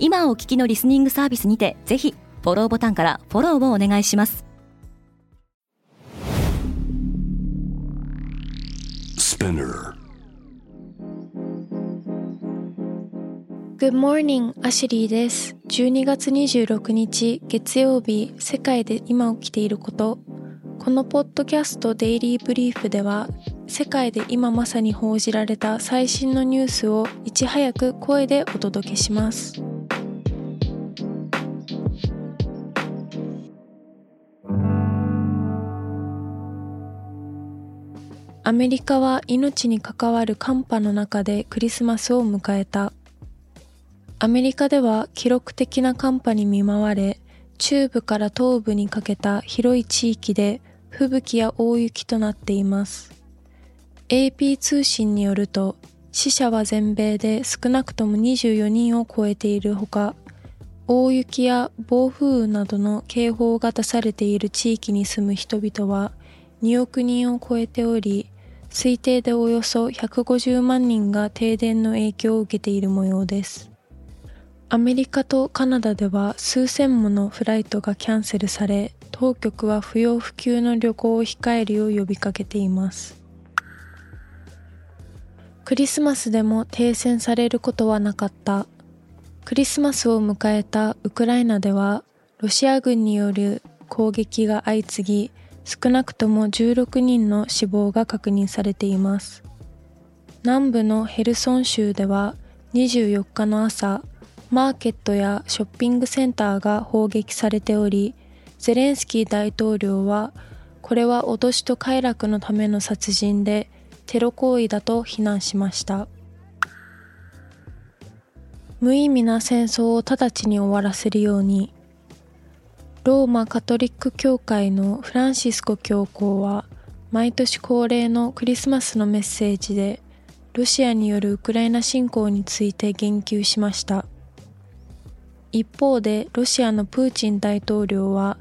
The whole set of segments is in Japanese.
今お聞きのリスニングサービスにてぜひフォローボタンからフォローをお願いします Good morning, アシュリーです。12月26日月曜日、世界で今起きていること。このポッドキャストデイリーブリーフでは、世界で今まさに報じられた最新のニュースをいち早く声でお届けします。アメリカは命に関わる寒波の中でクリスマスを迎えた。アメリカでは記録的な寒波に見舞われ、中部から東部にかけた広い地域で吹雪や大雪となっています。AP 通信によると、死者は全米で少なくとも24人を超えているほか、大雪や暴風雨などの警報が出されている地域に住む人々は2億人を超えており、推定でおよそ150万人が停電の影響を受けている模様です。アメリカとカナダでは数千ものフライトがキャンセルされ、当局は不要不急の旅行を控えるよう呼びかけています。クリスマスでも停戦されることはなかった。クリスマスを迎えたウクライナでは、ロシア軍による攻撃が相次ぎ、少なくとも16人の死亡が確認されています。南部のヘルソン州では24日の朝、マーケットやショッピングセンターが砲撃されており、ゼレンスキー大統領は、これは脅しと快楽のための殺人で、テロ行為だと非難しました。無意味な戦争を直ちに終わらせるように、ローマカトリック教会のフランシスコ教皇は毎年恒例のクリスマスのメッセージでロシアによるウクライナ侵攻について言及しました一方でロシアのプーチン大統領は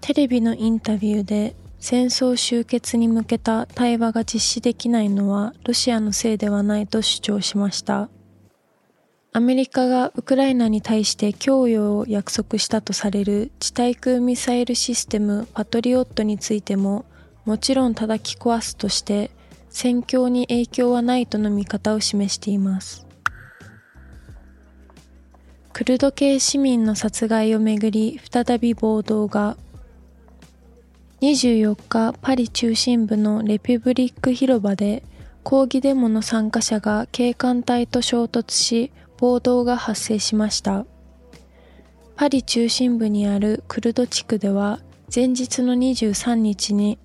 テレビのインタビューで戦争終結に向けた対話が実施できないのはロシアのせいではないと主張しました。アメリカがウクライナに対して供与を約束したとされる地対空ミサイルシステムパトリオットについてももちろん叩き壊すとして戦況に影響はないとの見方を示しています。クルド系市民の殺害をめぐり再び暴動が24日パリ中心部のレピブリック広場で抗議デモの参加者が警官隊と衝突し暴動が発生しました。パリ中心部にあるクルド地区では前日の23日に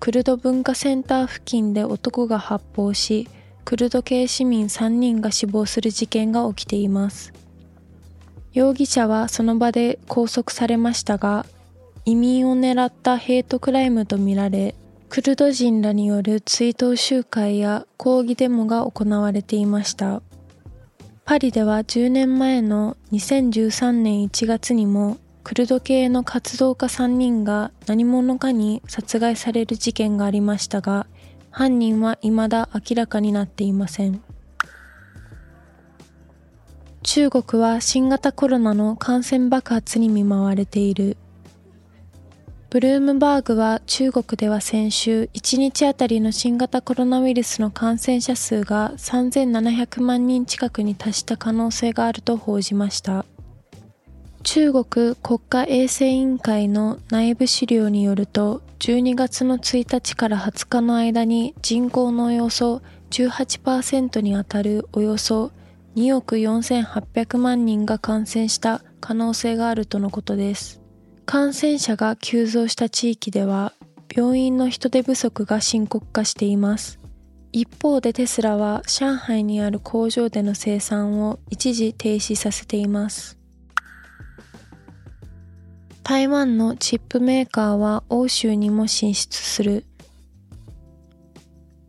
クルド文化センター付近で男が発砲し、クルド系市民3人が死亡する事件が起きています。容疑者はその場で拘束されましたが、移民を狙ったヘイトクライムとみられ、クルド人らによる追悼集会や抗議デモが行われていました。パリでは10年前の2013年1月にもクルド系の活動家3人が何者かに殺害される事件がありましたが、犯人は未だ明らかになっていません。中国は新型コロナの感染爆発に見舞われている。ブルームバーグは中国では先週1日あたりの新型コロナウイルスの感染者数が3700万人近くに達した可能性があると報じました。中国国家衛生委員会の内部資料によると12月の1日から20日の間に人口のおよそ18%にあたるおよそ2億4800万人が感染した可能性があるとのことです。感染者が急増した地域では病院の人手不足が深刻化しています。一方でテスラは上海にある工場での生産を一時停止させています。台湾のチップメーカーは欧州にも進出する。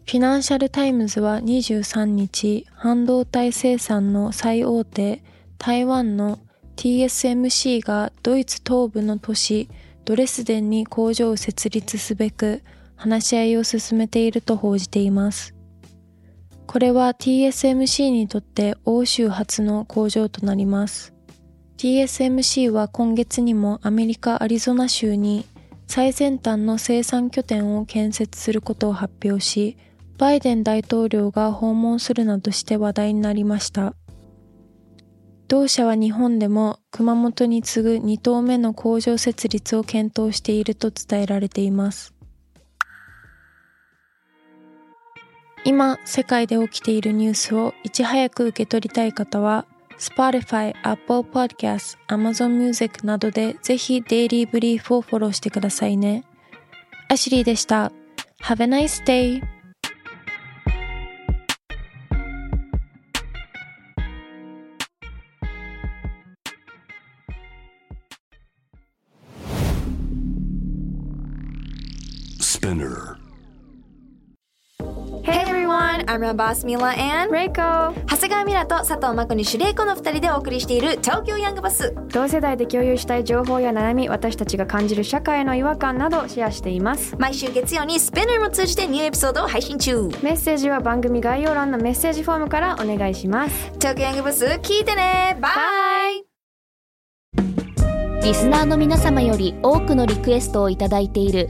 フィナンシャルタイムズは23日、半導体生産の最大手、台湾の TSMC がドイツ東部の都市ドレスデンに工場を設立すべく話し合いを進めていると報じています。これは TSMC にとって欧州初の工場となります。TSMC は今月にもアメリカ・アリゾナ州に最先端の生産拠点を建設することを発表し、バイデン大統領が訪問するなどして話題になりました。同社は日本でも熊本に次ぐ2棟目の工場設立を検討していると伝えられています。今、世界で起きているニュースをいち早く受け取りたい方は、Spotify、Apple Podcast、Amazon Music などでぜひデイリーブリーフをフォローしてくださいね。アシュリーでした。Have a nice day! Spinner. I'm your boss Mila and Reiko. 長谷川ミラと佐藤真子にシュレイコの二人でお送りしている東京ヤングバス。同世代で共有したい情報や悩み私たちが感じる社会への違和感などシェアしています。毎週月曜にスペナーも通じてニューエピソードを配信中。メッセージは番組概要欄のメッセージフォームからお願いします。東京ヤングバス聞いてね。バイリスナーの皆様より多くのリクエストをいただいている